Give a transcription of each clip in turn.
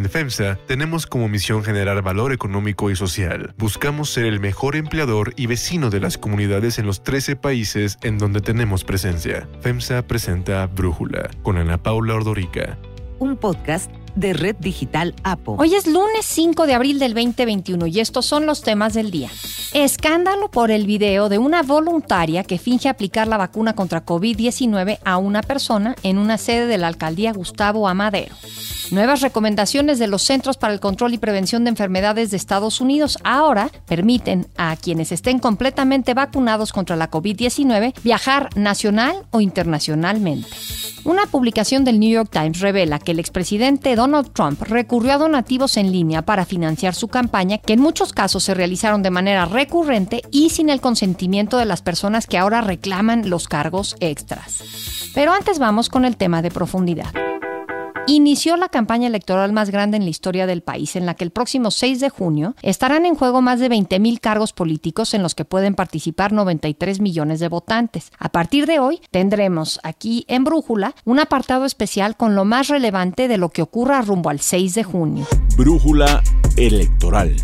En FEMSA tenemos como misión generar valor económico y social. Buscamos ser el mejor empleador y vecino de las comunidades en los 13 países en donde tenemos presencia. FEMSA presenta Brújula con Ana Paula Ordorica. Un podcast de Red Digital APO. Hoy es lunes 5 de abril del 2021 y estos son los temas del día. Escándalo por el video de una voluntaria que finge aplicar la vacuna contra COVID-19 a una persona en una sede de la alcaldía Gustavo Amadero. Nuevas recomendaciones de los Centros para el Control y Prevención de Enfermedades de Estados Unidos ahora permiten a quienes estén completamente vacunados contra la COVID-19 viajar nacional o internacionalmente. Una publicación del New York Times revela que el expresidente Donald Trump recurrió a donativos en línea para financiar su campaña, que en muchos casos se realizaron de manera recurrente y sin el consentimiento de las personas que ahora reclaman los cargos extras. Pero antes vamos con el tema de profundidad inició la campaña electoral más grande en la historia del país, en la que el próximo 6 de junio estarán en juego más de 20.000 cargos políticos en los que pueden participar 93 millones de votantes. A partir de hoy tendremos aquí en Brújula un apartado especial con lo más relevante de lo que ocurra rumbo al 6 de junio. Brújula electoral.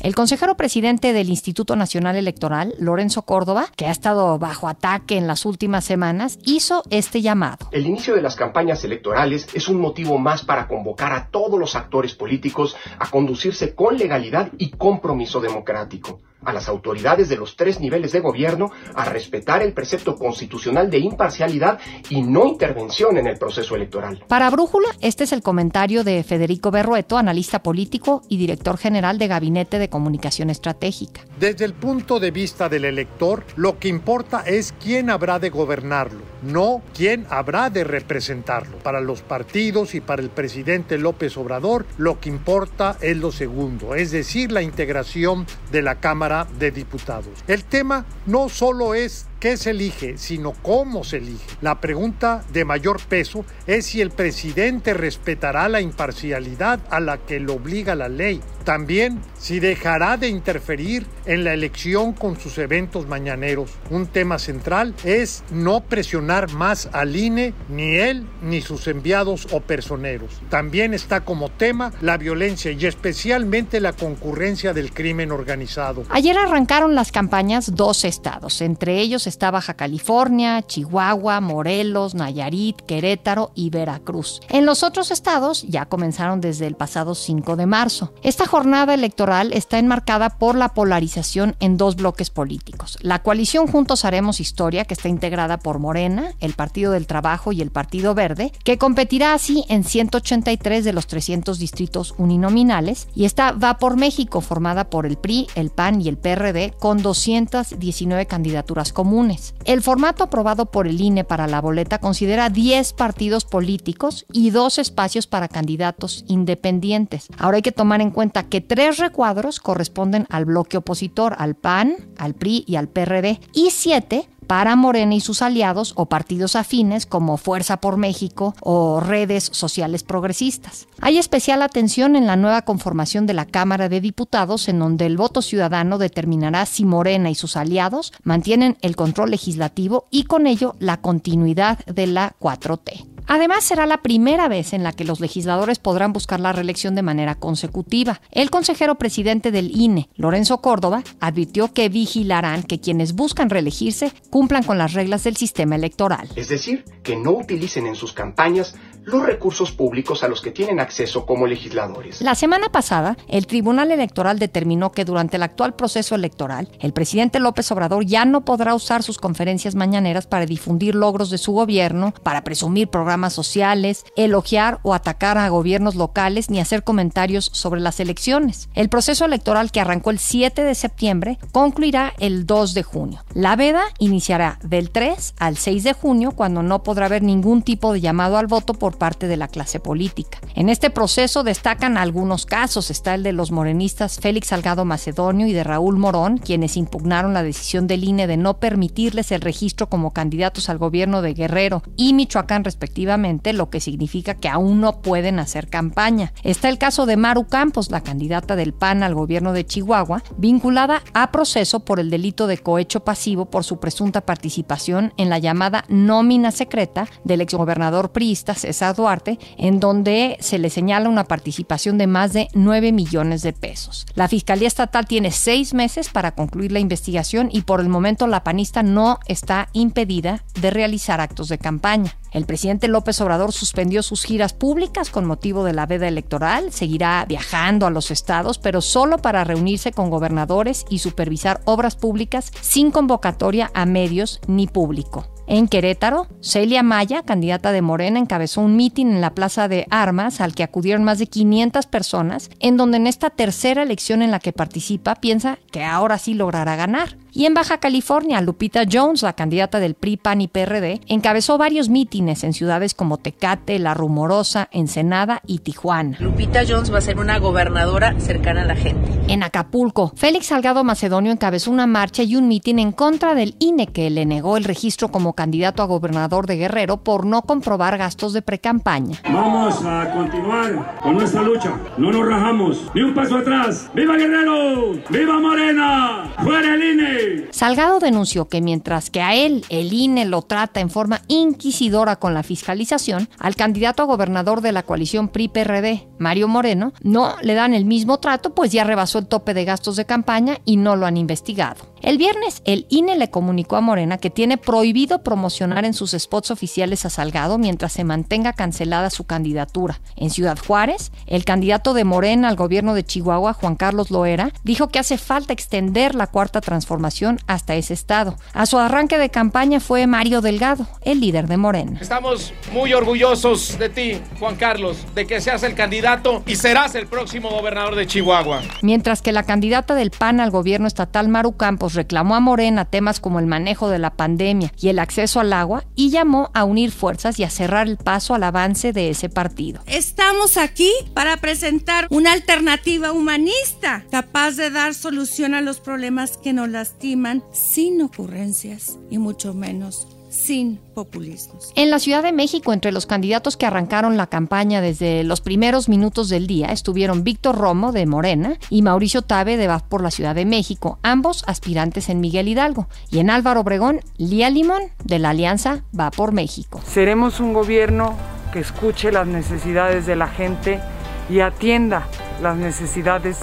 El consejero presidente del Instituto Nacional Electoral, Lorenzo Córdoba, que ha estado bajo ataque en las últimas semanas, hizo este llamado. El inicio de las campañas electorales es un motivo más para convocar a todos los actores políticos a conducirse con legalidad y compromiso democrático a las autoridades de los tres niveles de gobierno a respetar el precepto constitucional de imparcialidad y no intervención en el proceso electoral. Para Brújula, este es el comentario de Federico Berrueto, analista político y director general de Gabinete de Comunicación Estratégica. Desde el punto de vista del elector, lo que importa es quién habrá de gobernarlo, no quién habrá de representarlo. Para los partidos y para el presidente López Obrador, lo que importa es lo segundo, es decir, la integración de la Cámara de Diputados. El tema no solo es qué se elige, sino cómo se elige. La pregunta de mayor peso es si el presidente respetará la imparcialidad a la que lo obliga la ley. También si dejará de interferir en la elección con sus eventos mañaneros. Un tema central es no presionar más al INE, ni él, ni sus enviados o personeros. También está como tema la violencia y especialmente la concurrencia del crimen organizado. Ayer arrancaron las campañas dos estados, entre ellos está Baja California, Chihuahua, Morelos, Nayarit, Querétaro y Veracruz. En los otros estados ya comenzaron desde el pasado 5 de marzo. Esta jornada electoral está enmarcada por la polarización en dos bloques políticos. La coalición Juntos Haremos Historia, que está integrada por Morena, el Partido del Trabajo y el Partido Verde, que competirá así en 183 de los 300 distritos uninominales, y está Va por México, formada por el PRI, el PAN y el PRD, con 219 candidaturas comunes. El formato aprobado por el INE para la boleta considera 10 partidos políticos y dos espacios para candidatos independientes. Ahora hay que tomar en cuenta que tres recuadros corresponden al bloque opositor, al PAN, al PRI y al PRD, y siete para Morena y sus aliados o partidos afines como Fuerza por México o redes sociales progresistas. Hay especial atención en la nueva conformación de la Cámara de Diputados en donde el voto ciudadano determinará si Morena y sus aliados mantienen el control legislativo y con ello la continuidad de la 4T. Además, será la primera vez en la que los legisladores podrán buscar la reelección de manera consecutiva. El consejero presidente del INE, Lorenzo Córdoba, advirtió que vigilarán que quienes buscan reelegirse cumplan con las reglas del sistema electoral. Es decir, que no utilicen en sus campañas los recursos públicos a los que tienen acceso como legisladores. La semana pasada, el Tribunal Electoral determinó que durante el actual proceso electoral, el presidente López Obrador ya no podrá usar sus conferencias mañaneras para difundir logros de su gobierno, para presumir programas sociales, elogiar o atacar a gobiernos locales ni hacer comentarios sobre las elecciones. El proceso electoral que arrancó el 7 de septiembre concluirá el 2 de junio. La veda iniciará del 3 al 6 de junio cuando no podrá haber ningún tipo de llamado al voto por parte de la clase política. En este proceso destacan algunos casos. Está el de los morenistas Félix Salgado Macedonio y de Raúl Morón, quienes impugnaron la decisión del INE de no permitirles el registro como candidatos al gobierno de Guerrero y Michoacán respectivamente, lo que significa que aún no pueden hacer campaña. Está el caso de Maru Campos, la candidata del PAN al gobierno de Chihuahua, vinculada a proceso por el delito de cohecho pasivo por su presunta participación en la llamada nómina secreta del exgobernador priista César Duarte, en donde se le señala una participación de más de 9 millones de pesos. La Fiscalía Estatal tiene seis meses para concluir la investigación y por el momento la panista no está impedida de realizar actos de campaña. El presidente López Obrador suspendió sus giras públicas con motivo de la veda electoral, seguirá viajando a los estados, pero solo para reunirse con gobernadores y supervisar obras públicas sin convocatoria a medios ni público. En Querétaro, Celia Maya, candidata de Morena, encabezó un mitin en la Plaza de Armas al que acudieron más de 500 personas, en donde en esta tercera elección en la que participa piensa que ahora sí logrará ganar. Y en Baja California, Lupita Jones, la candidata del PRI, PAN y PRD, encabezó varios mítines en ciudades como Tecate, La Rumorosa, Ensenada y Tijuana. Lupita Jones va a ser una gobernadora cercana a la gente. En Acapulco, Félix Salgado Macedonio encabezó una marcha y un mitin en contra del INE que le negó el registro como candidato a gobernador de Guerrero por no comprobar gastos de precampaña. Vamos a continuar con nuestra lucha. No nos rajamos. Ni un paso atrás. ¡Viva Guerrero! ¡Viva Morena! ¡Fuera el INE! Salgado denunció que mientras que a él el INE lo trata en forma inquisidora con la fiscalización, al candidato a gobernador de la coalición PRI-PRD, Mario Moreno, no le dan el mismo trato pues ya rebasó el tope de gastos de campaña y no lo han investigado. El viernes, el INE le comunicó a Morena que tiene prohibido promocionar en sus spots oficiales a Salgado mientras se mantenga cancelada su candidatura. En Ciudad Juárez, el candidato de Morena al gobierno de Chihuahua, Juan Carlos Loera, dijo que hace falta extender la cuarta transformación hasta ese estado. A su arranque de campaña fue Mario Delgado, el líder de Morena. Estamos muy orgullosos de ti, Juan Carlos, de que seas el candidato y serás el próximo gobernador de Chihuahua. Mientras que la candidata del PAN al gobierno estatal, Maru Campos, reclamó a Morena temas como el manejo de la pandemia y el acceso al agua y llamó a unir fuerzas y a cerrar el paso al avance de ese partido. Estamos aquí para presentar una alternativa humanista capaz de dar solución a los problemas que nos lastiman sin ocurrencias y mucho menos sin populismos. En la Ciudad de México, entre los candidatos que arrancaron la campaña desde los primeros minutos del día, estuvieron Víctor Romo de Morena y Mauricio Tabe de Va por la Ciudad de México, ambos aspirantes en Miguel Hidalgo. Y en Álvaro Obregón, Lía Limón de la Alianza Va por México. Seremos un gobierno que escuche las necesidades de la gente y atienda las necesidades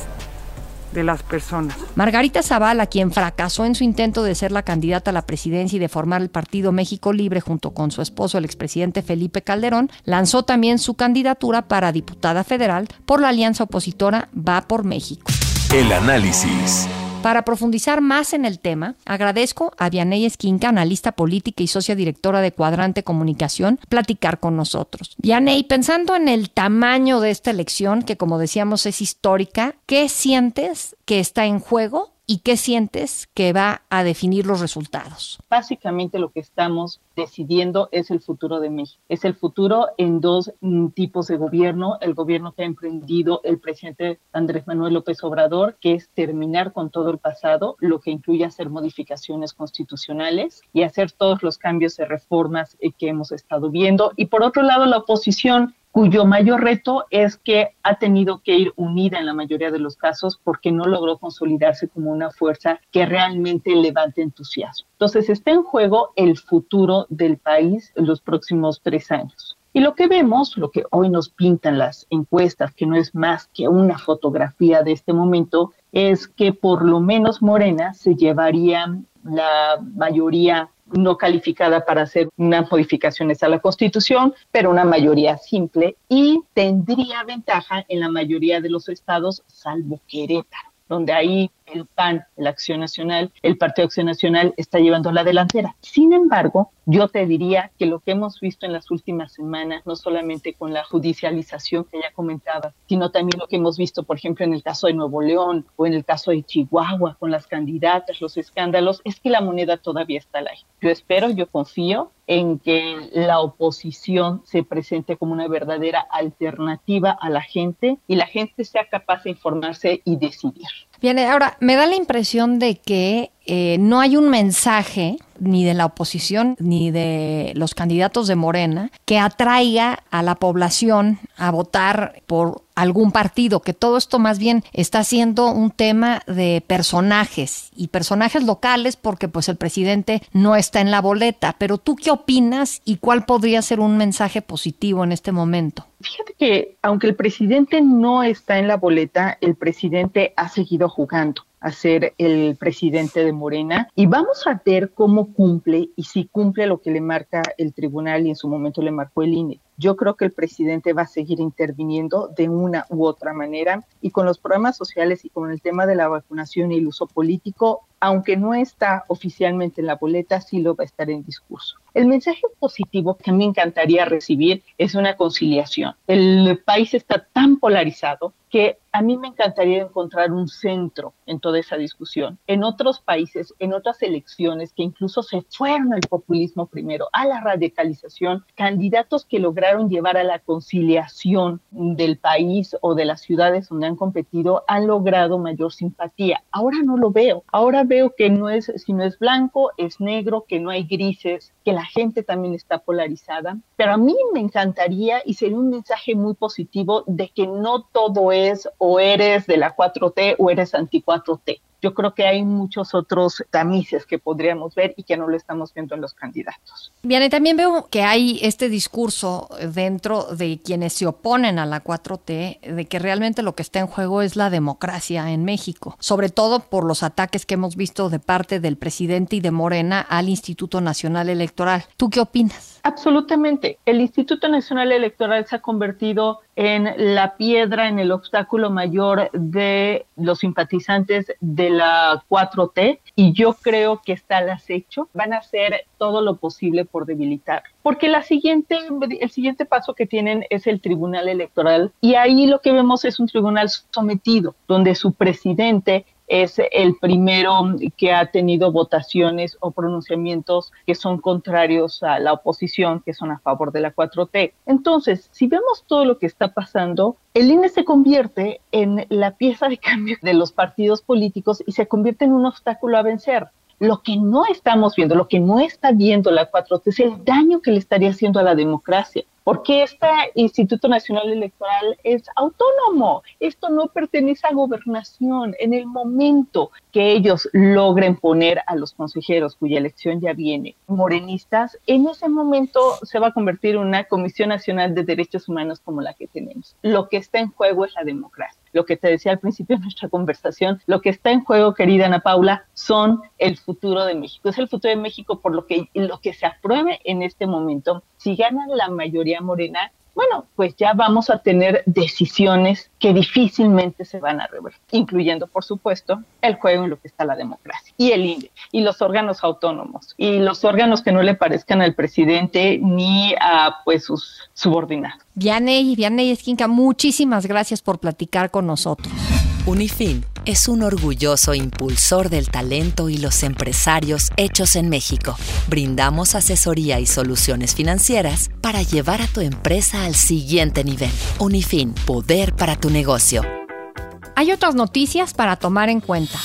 de las personas. Margarita Zavala, quien fracasó en su intento de ser la candidata a la presidencia y de formar el Partido México Libre junto con su esposo, el expresidente Felipe Calderón, lanzó también su candidatura para diputada federal por la alianza opositora Va por México. El análisis. Para profundizar más en el tema, agradezco a Vianey Esquinca, analista política y socia directora de Cuadrante Comunicación, platicar con nosotros. Vianey, pensando en el tamaño de esta elección, que como decíamos es histórica, ¿qué sientes que está en juego y qué sientes que va a definir los resultados? Básicamente lo que estamos decidiendo es el futuro de México. Es el futuro en dos mm, tipos de gobierno. El gobierno que ha emprendido el presidente Andrés Manuel López Obrador, que es terminar con todo el pasado, lo que incluye hacer modificaciones constitucionales y hacer todos los cambios de reformas eh, que hemos estado viendo. Y por otro lado, la oposición cuyo mayor reto es que ha tenido que ir unida en la mayoría de los casos porque no logró consolidarse como una fuerza que realmente levante entusiasmo. Entonces está en juego el futuro del país en los próximos tres años. Y lo que vemos, lo que hoy nos pintan las encuestas, que no es más que una fotografía de este momento, es que por lo menos Morena se llevaría la mayoría no calificada para hacer unas modificaciones a la Constitución, pero una mayoría simple y tendría ventaja en la mayoría de los estados, salvo Querétaro donde ahí el PAN, la Acción Nacional, el Partido Acción Nacional está llevando la delantera. Sin embargo, yo te diría que lo que hemos visto en las últimas semanas, no solamente con la judicialización que ya comentaba, sino también lo que hemos visto, por ejemplo, en el caso de Nuevo León o en el caso de Chihuahua, con las candidatas, los escándalos, es que la moneda todavía está al aire. Yo espero, yo confío en que la oposición se presente como una verdadera alternativa a la gente y la gente sea capaz de informarse y decidir. Bien, ahora me da la impresión de que eh, no hay un mensaje ni de la oposición ni de los candidatos de Morena que atraiga a la población a votar por algún partido, que todo esto más bien está siendo un tema de personajes y personajes locales porque pues el presidente no está en la boleta. Pero tú qué opinas y cuál podría ser un mensaje positivo en este momento? Fíjate que aunque el presidente no está en la boleta, el presidente ha seguido jugando a ser el presidente de Morena y vamos a ver cómo cumple y si cumple lo que le marca el tribunal y en su momento le marcó el INE. Yo creo que el presidente va a seguir interviniendo de una u otra manera y con los programas sociales y con el tema de la vacunación y el uso político, aunque no está oficialmente en la boleta, sí lo va a estar en discurso. El mensaje positivo que me encantaría recibir es una conciliación. El país está tan polarizado que a mí me encantaría encontrar un centro en toda esa discusión. En otros países, en otras elecciones que incluso se fueron al populismo primero, a la radicalización, candidatos que lograron llevar a la conciliación del país o de las ciudades donde han competido han logrado mayor simpatía. Ahora no lo veo. Ahora veo que no es, si no es blanco, es negro, que no hay grises, que la gente también está polarizada. Pero a mí me encantaría y sería un mensaje muy positivo de que no todo es o eres de la 4T o eres anti 4T yo creo que hay muchos otros tamices que podríamos ver y que no lo estamos viendo en los candidatos. Bien, y también veo que hay este discurso dentro de quienes se oponen a la 4T de que realmente lo que está en juego es la democracia en México, sobre todo por los ataques que hemos visto de parte del presidente y de Morena al Instituto Nacional Electoral. ¿Tú qué opinas? Absolutamente. El Instituto Nacional Electoral se ha convertido en la piedra, en el obstáculo mayor de los simpatizantes de la 4T y yo creo que está al acecho. Van a hacer todo lo posible por debilitar. Porque la siguiente, el siguiente paso que tienen es el Tribunal Electoral y ahí lo que vemos es un tribunal sometido, donde su presidente es el primero que ha tenido votaciones o pronunciamientos que son contrarios a la oposición, que son a favor de la 4T. Entonces, si vemos todo lo que está pasando, el INE se convierte en la pieza de cambio de los partidos políticos y se convierte en un obstáculo a vencer. Lo que no estamos viendo, lo que no está viendo la 4T es el daño que le estaría haciendo a la democracia porque este Instituto Nacional Electoral es autónomo. Esto no pertenece a gobernación. En el momento que ellos logren poner a los consejeros cuya elección ya viene morenistas, en ese momento se va a convertir en una Comisión Nacional de Derechos Humanos como la que tenemos. Lo que está en juego es la democracia. Lo que te decía al principio de nuestra conversación, lo que está en juego, querida Ana Paula, son el futuro de México. Es el futuro de México por lo que, lo que se apruebe en este momento. Si ganan la mayoría morena, bueno, pues ya vamos a tener decisiones que difícilmente se van a revertir, incluyendo, por supuesto, el juego en lo que está la democracia y el INE y los órganos autónomos y los órganos que no le parezcan al presidente ni a pues sus subordinados. Vianey, Vianey Esquinca, muchísimas gracias por platicar con nosotros. Unifin es un orgulloso impulsor del talento y los empresarios hechos en México. Brindamos asesoría y soluciones financieras para llevar a tu empresa al siguiente nivel. Unifin, poder para tu negocio. Hay otras noticias para tomar en cuenta.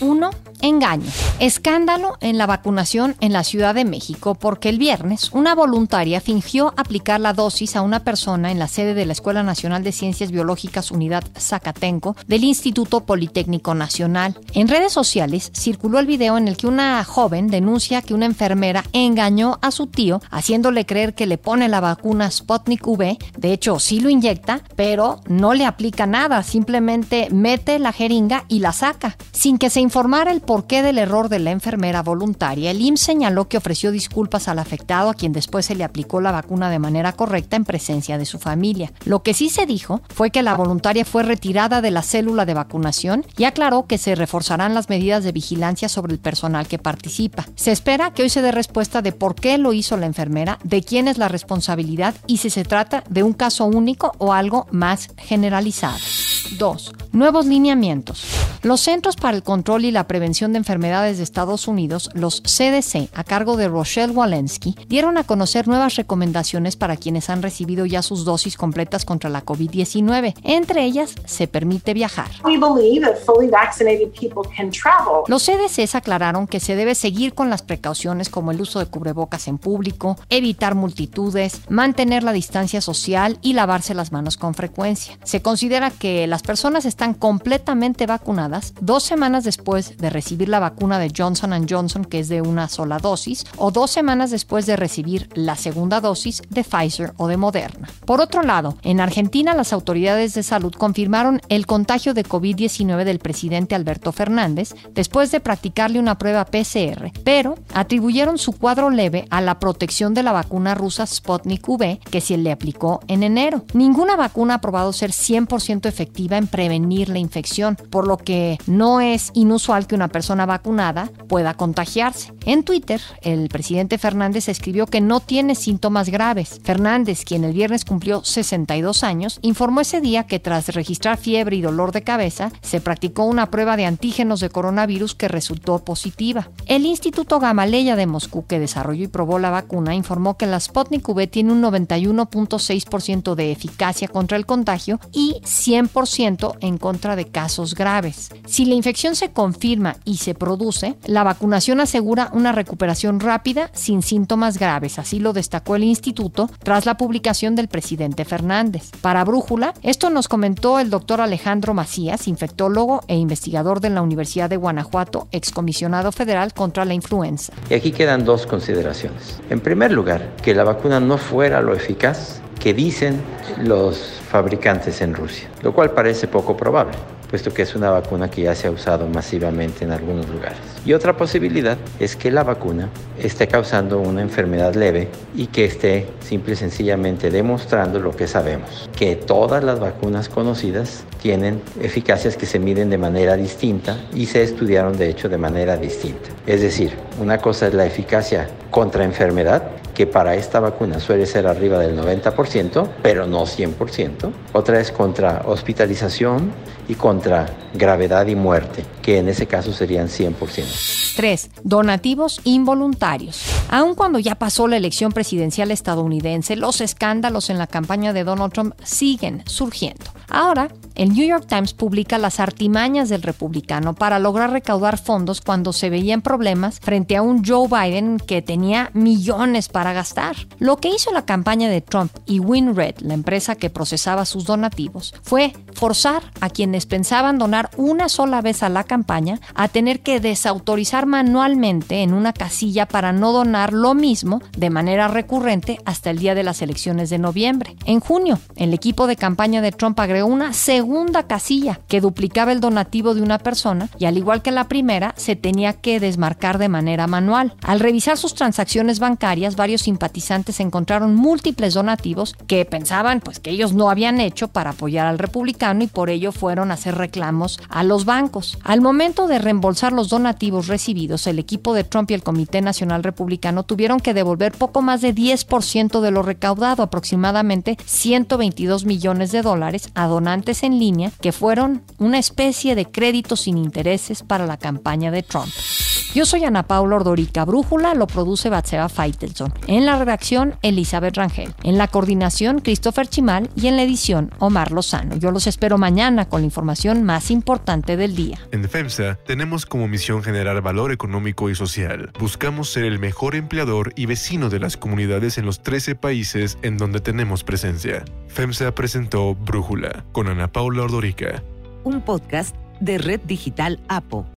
1. Engaño. Escándalo en la vacunación en la Ciudad de México porque el viernes una voluntaria fingió aplicar la dosis a una persona en la sede de la Escuela Nacional de Ciencias Biológicas Unidad Zacatenco del Instituto Politécnico Nacional. En redes sociales circuló el video en el que una joven denuncia que una enfermera engañó a su tío haciéndole creer que le pone la vacuna Sputnik V. De hecho, sí lo inyecta, pero no le aplica nada, simplemente mete la jeringa y la saca, sin que se informara el porqué del error de la enfermera voluntaria, el IMSS señaló que ofreció disculpas al afectado a quien después se le aplicó la vacuna de manera correcta en presencia de su familia. Lo que sí se dijo fue que la voluntaria fue retirada de la célula de vacunación y aclaró que se reforzarán las medidas de vigilancia sobre el personal que participa. Se espera que hoy se dé respuesta de por qué lo hizo la enfermera, de quién es la responsabilidad y si se trata de un caso único o algo más generalizado. 2. Nuevos lineamientos. Los Centros para el Control y la Prevención de Enfermedades de Estados Unidos, los CDC, a cargo de Rochelle Walensky, dieron a conocer nuevas recomendaciones para quienes han recibido ya sus dosis completas contra la COVID-19. Entre ellas, se permite viajar. Los CDCs aclararon que se debe seguir con las precauciones como el uso de cubrebocas en público, evitar multitudes, mantener la distancia social y lavarse las manos con frecuencia. Se considera que las personas están completamente vacunadas dos semanas después de recibir la vacuna de Johnson Johnson, que es de una sola dosis, o dos semanas después de recibir la segunda dosis de Pfizer o de Moderna. Por otro lado, en Argentina las autoridades de salud confirmaron el contagio de COVID-19 del presidente Alberto Fernández después de practicarle una prueba PCR, pero atribuyeron su cuadro leve a la protección de la vacuna rusa Sputnik V que se le aplicó en enero. Ninguna vacuna ha probado ser 100% efectiva en prevenir la infección, por lo que no es inusual que una persona vacunada pueda contagiarse. En Twitter, el presidente Fernández escribió que no tiene síntomas graves. Fernández, quien el viernes cumplió 62 años, informó ese día que tras registrar fiebre y dolor de cabeza, se practicó una prueba de antígenos de coronavirus que resultó positiva. El Instituto Gamaleya de Moscú, que desarrolló y probó la vacuna, informó que la Sputnik V tiene un 91.6% de eficacia contra el contagio y 100% en contra de casos graves. Si la infección se confirma y se produce, la vacunación asegura una recuperación rápida sin síntomas graves, así lo destacó el instituto tras la publicación del presidente Fernández. Para Brújula, esto nos comentó el doctor Alejandro Macías, infectólogo e investigador de la Universidad de Guanajuato, excomisionado federal contra la influenza. Y aquí quedan dos consideraciones. En primer lugar, que la vacuna no fuera lo eficaz que dicen los fabricantes en Rusia, lo cual parece poco probable puesto que es una vacuna que ya se ha usado masivamente en algunos lugares. Y otra posibilidad es que la vacuna esté causando una enfermedad leve y que esté simple y sencillamente demostrando lo que sabemos, que todas las vacunas conocidas tienen eficacias que se miden de manera distinta y se estudiaron de hecho de manera distinta. Es decir, una cosa es la eficacia contra enfermedad que para esta vacuna suele ser arriba del 90%, pero no 100%. Otra es contra hospitalización y contra gravedad y muerte, que en ese caso serían 100%. 3. Donativos involuntarios. Aun cuando ya pasó la elección presidencial estadounidense, los escándalos en la campaña de Donald Trump siguen surgiendo. Ahora, el New York Times publica las artimañas del republicano para lograr recaudar fondos cuando se veían problemas frente a un Joe Biden que tenía millones para gastar. Lo que hizo la campaña de Trump y WinRed, la empresa que procesaba sus donativos, fue forzar a quienes pensaban donar una sola vez a la campaña a tener que desautorizar manualmente en una casilla para no donar lo mismo de manera recurrente hasta el día de las elecciones de noviembre. En junio, el equipo de campaña de Trump agregó una segunda casilla que duplicaba el donativo de una persona y al igual que la primera, se tenía que desmarcar de manera manual. Al revisar sus transacciones bancarias, varios simpatizantes encontraron múltiples donativos que pensaban pues que ellos no habían hecho para apoyar al republicano y por ello fueron a hacer reclamos a los bancos. Al momento de reembolsar los donativos recibidos, el equipo de Trump y el Comité Nacional Republicano tuvieron que devolver poco más de 10% de lo recaudado, aproximadamente 122 millones de dólares, a donantes en línea que fueron una especie de crédito sin intereses para la campaña de Trump. Yo soy Ana Paula Ordorica. Brújula lo produce Batseba Feitelson. En la redacción, Elizabeth Rangel. En la coordinación, Christopher Chimal. Y en la edición, Omar Lozano. Yo los espero mañana con la información más importante del día. En FEMSA tenemos como misión generar valor económico y social. Buscamos ser el mejor empleador y vecino de las comunidades en los 13 países en donde tenemos presencia. FEMSA presentó Brújula con Ana Paula Ordorica. Un podcast de Red Digital APO.